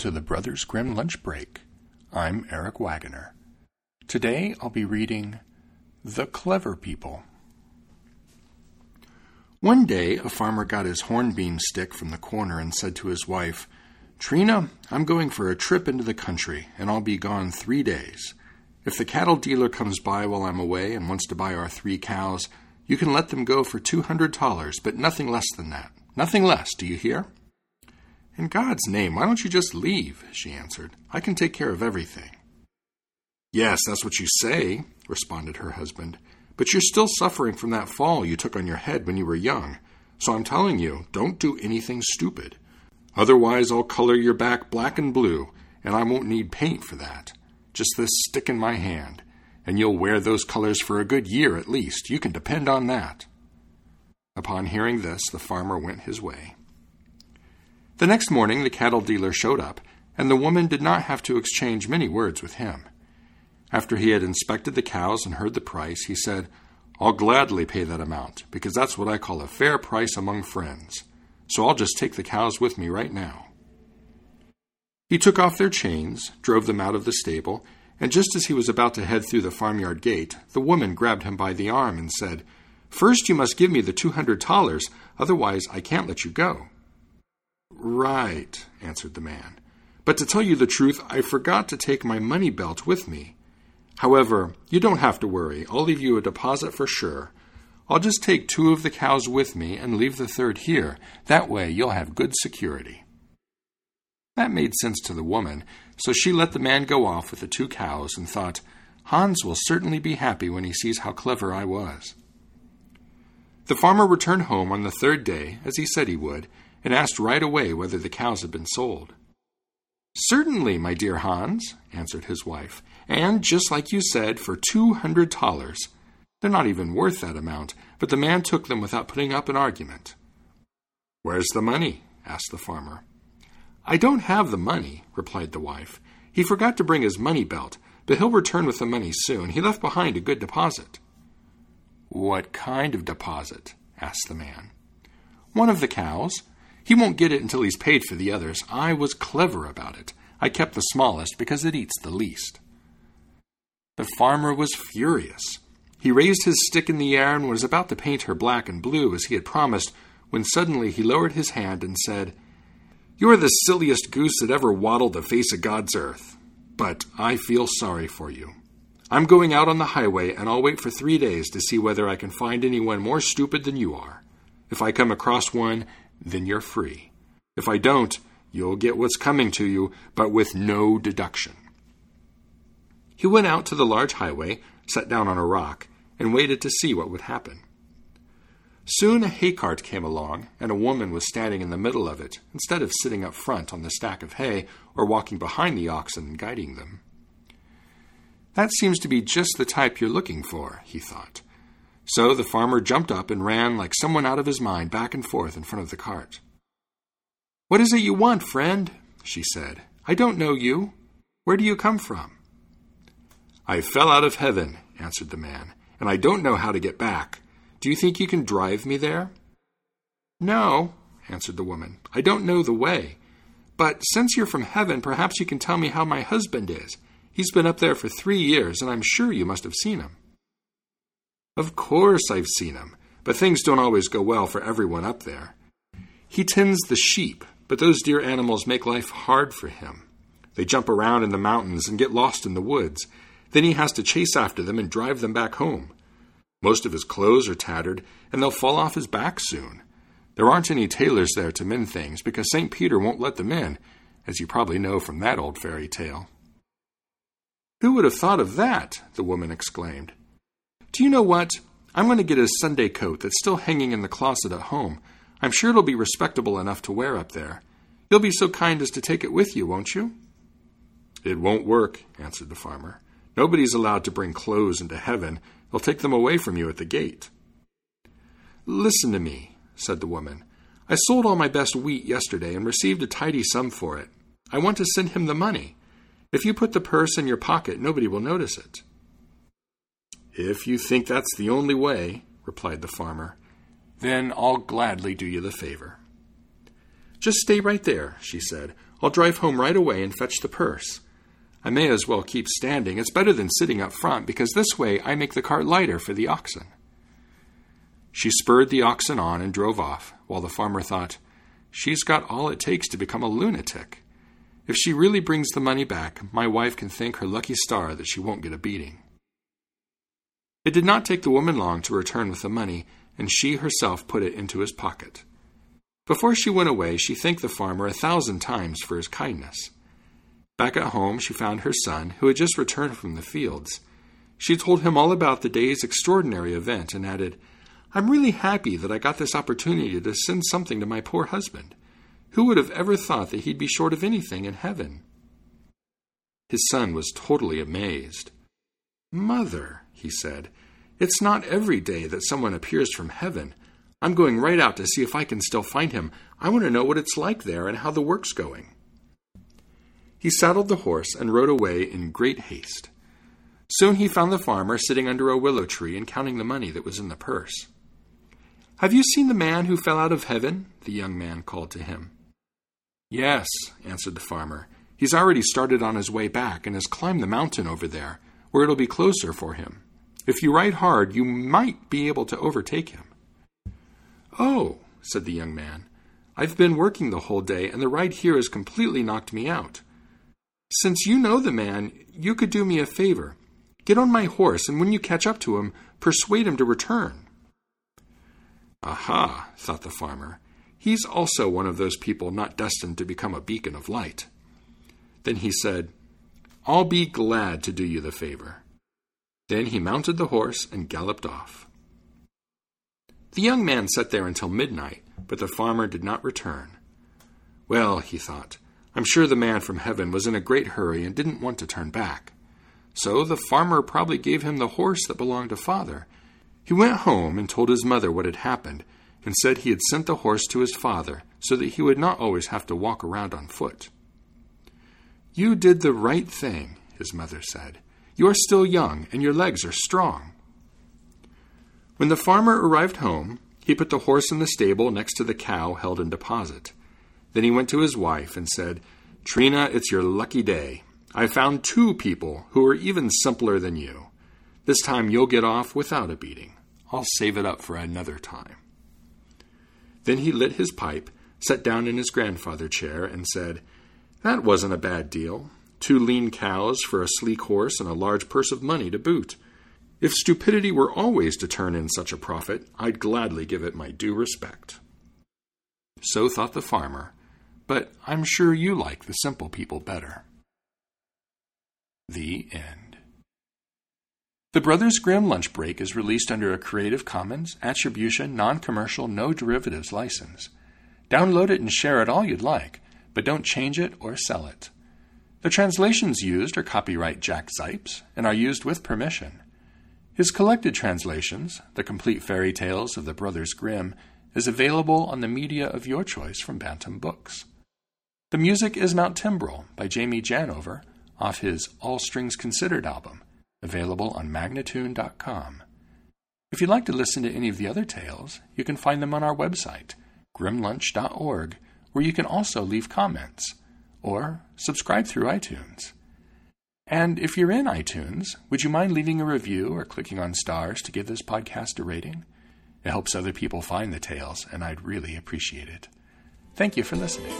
to the Brothers Grimm Lunch Break. I'm Eric Wagoner. Today I'll be reading The Clever People. One day, a farmer got his hornbeam stick from the corner and said to his wife, Trina, I'm going for a trip into the country, and I'll be gone three days. If the cattle dealer comes by while I'm away and wants to buy our three cows, you can let them go for two hundred thalers, but nothing less than that. Nothing less, do you hear? In God's name, why don't you just leave? she answered. I can take care of everything. Yes, that's what you say, responded her husband. But you're still suffering from that fall you took on your head when you were young. So I'm telling you, don't do anything stupid. Otherwise, I'll color your back black and blue, and I won't need paint for that. Just this stick in my hand, and you'll wear those colors for a good year at least. You can depend on that. Upon hearing this, the farmer went his way. The next morning, the cattle dealer showed up, and the woman did not have to exchange many words with him. After he had inspected the cows and heard the price, he said, I'll gladly pay that amount, because that's what I call a fair price among friends. So I'll just take the cows with me right now. He took off their chains, drove them out of the stable, and just as he was about to head through the farmyard gate, the woman grabbed him by the arm and said, First you must give me the two hundred thalers, otherwise I can't let you go. Right, answered the man. But to tell you the truth, I forgot to take my money belt with me. However, you don't have to worry. I'll leave you a deposit for sure. I'll just take two of the cows with me and leave the third here. That way you'll have good security. That made sense to the woman, so she let the man go off with the two cows and thought, Hans will certainly be happy when he sees how clever I was. The farmer returned home on the third day, as he said he would, and asked right away whether the cows had been sold. Certainly, my dear Hans, answered his wife, and just like you said, for two hundred thalers. They're not even worth that amount, but the man took them without putting up an argument. Where's the money? asked the farmer. I don't have the money, replied the wife. He forgot to bring his money belt, but he'll return with the money soon. He left behind a good deposit. What kind of deposit? asked the man. One of the cows. He won't get it until he's paid for the others. I was clever about it. I kept the smallest because it eats the least. The farmer was furious. He raised his stick in the air and was about to paint her black and blue as he had promised, when suddenly he lowered his hand and said, You are the silliest goose that ever waddled the face of God's earth. But I feel sorry for you. I'm going out on the highway, and I'll wait for three days to see whether I can find anyone more stupid than you are. If I come across one, then you're free. If I don't, you'll get what's coming to you, but with no deduction. He went out to the large highway, sat down on a rock, and waited to see what would happen. Soon a hay cart came along, and a woman was standing in the middle of it, instead of sitting up front on the stack of hay or walking behind the oxen and guiding them. That seems to be just the type you're looking for, he thought. So the farmer jumped up and ran like someone out of his mind back and forth in front of the cart. What is it you want, friend? she said. I don't know you. Where do you come from? I fell out of heaven, answered the man, and I don't know how to get back. Do you think you can drive me there? No, answered the woman. I don't know the way. But since you're from heaven, perhaps you can tell me how my husband is. He's been up there for three years, and I'm sure you must have seen him. Of course I've seen him, but things don't always go well for everyone up there. He tends the sheep, but those dear animals make life hard for him. They jump around in the mountains and get lost in the woods. Then he has to chase after them and drive them back home. Most of his clothes are tattered, and they'll fall off his back soon. There aren't any tailors there to mend things because St. Peter won't let them in, as you probably know from that old fairy tale. Who would have thought of that? the woman exclaimed. Do you know what? I'm going to get a Sunday coat that's still hanging in the closet at home. I'm sure it'll be respectable enough to wear up there. You'll be so kind as to take it with you, won't you? It won't work, answered the farmer. Nobody's allowed to bring clothes into heaven. They'll take them away from you at the gate. Listen to me, said the woman. I sold all my best wheat yesterday and received a tidy sum for it. I want to send him the money. If you put the purse in your pocket, nobody will notice it. If you think that's the only way, replied the farmer, then I'll gladly do you the favor. Just stay right there, she said. I'll drive home right away and fetch the purse. I may as well keep standing. It's better than sitting up front, because this way I make the cart lighter for the oxen. She spurred the oxen on and drove off, while the farmer thought, She's got all it takes to become a lunatic. If she really brings the money back, my wife can thank her lucky star that she won't get a beating. It did not take the woman long to return with the money, and she herself put it into his pocket. Before she went away, she thanked the farmer a thousand times for his kindness. Back at home, she found her son, who had just returned from the fields. She told him all about the day's extraordinary event and added, I'm really happy that I got this opportunity to send something to my poor husband. Who would have ever thought that he'd be short of anything in heaven? His son was totally amazed. Mother, he said, it's not every day that someone appears from heaven. I'm going right out to see if I can still find him. I want to know what it's like there and how the work's going. He saddled the horse and rode away in great haste. Soon he found the farmer sitting under a willow tree and counting the money that was in the purse. Have you seen the man who fell out of heaven? the young man called to him. Yes, answered the farmer. He's already started on his way back and has climbed the mountain over there, where it'll be closer for him. If you ride hard, you might be able to overtake him. Oh, said the young man, I've been working the whole day, and the ride here has completely knocked me out. Since you know the man, you could do me a favor. Get on my horse, and when you catch up to him, persuade him to return. Aha, thought the farmer. He's also one of those people not destined to become a beacon of light. Then he said, I'll be glad to do you the favor. Then he mounted the horse and galloped off. The young man sat there until midnight, but the farmer did not return. Well, he thought, I'm sure the man from heaven was in a great hurry and didn't want to turn back. So the farmer probably gave him the horse that belonged to father. He went home and told his mother what had happened, and said he had sent the horse to his father so that he would not always have to walk around on foot. You did the right thing, his mother said. You are still young, and your legs are strong. When the farmer arrived home, he put the horse in the stable next to the cow held in deposit. Then he went to his wife and said, Trina, it's your lucky day. I found two people who are even simpler than you. This time you'll get off without a beating. I'll save it up for another time. Then he lit his pipe, sat down in his grandfather chair, and said, That wasn't a bad deal. Two lean cows for a sleek horse and a large purse of money to boot. If stupidity were always to turn in such a profit, I'd gladly give it my due respect. So thought the farmer, but I'm sure you like the simple people better. The End. The Brothers Grimm Lunch Break is released under a Creative Commons Attribution Non Commercial No Derivatives license. Download it and share it all you'd like, but don't change it or sell it. The translations used are copyright Jack Zipes and are used with permission. His collected translations, The Complete Fairy Tales of the Brothers Grimm, is available on the media of your choice from Bantam Books. The music is Mount Timbrel by Jamie Janover off his All Strings Considered album available on Magnatune.com. If you'd like to listen to any of the other tales, you can find them on our website, grimlunch.org, where you can also leave comments or subscribe through iTunes. And if you're in iTunes, would you mind leaving a review or clicking on stars to give this podcast a rating? It helps other people find the tales, and I'd really appreciate it. Thank you for listening.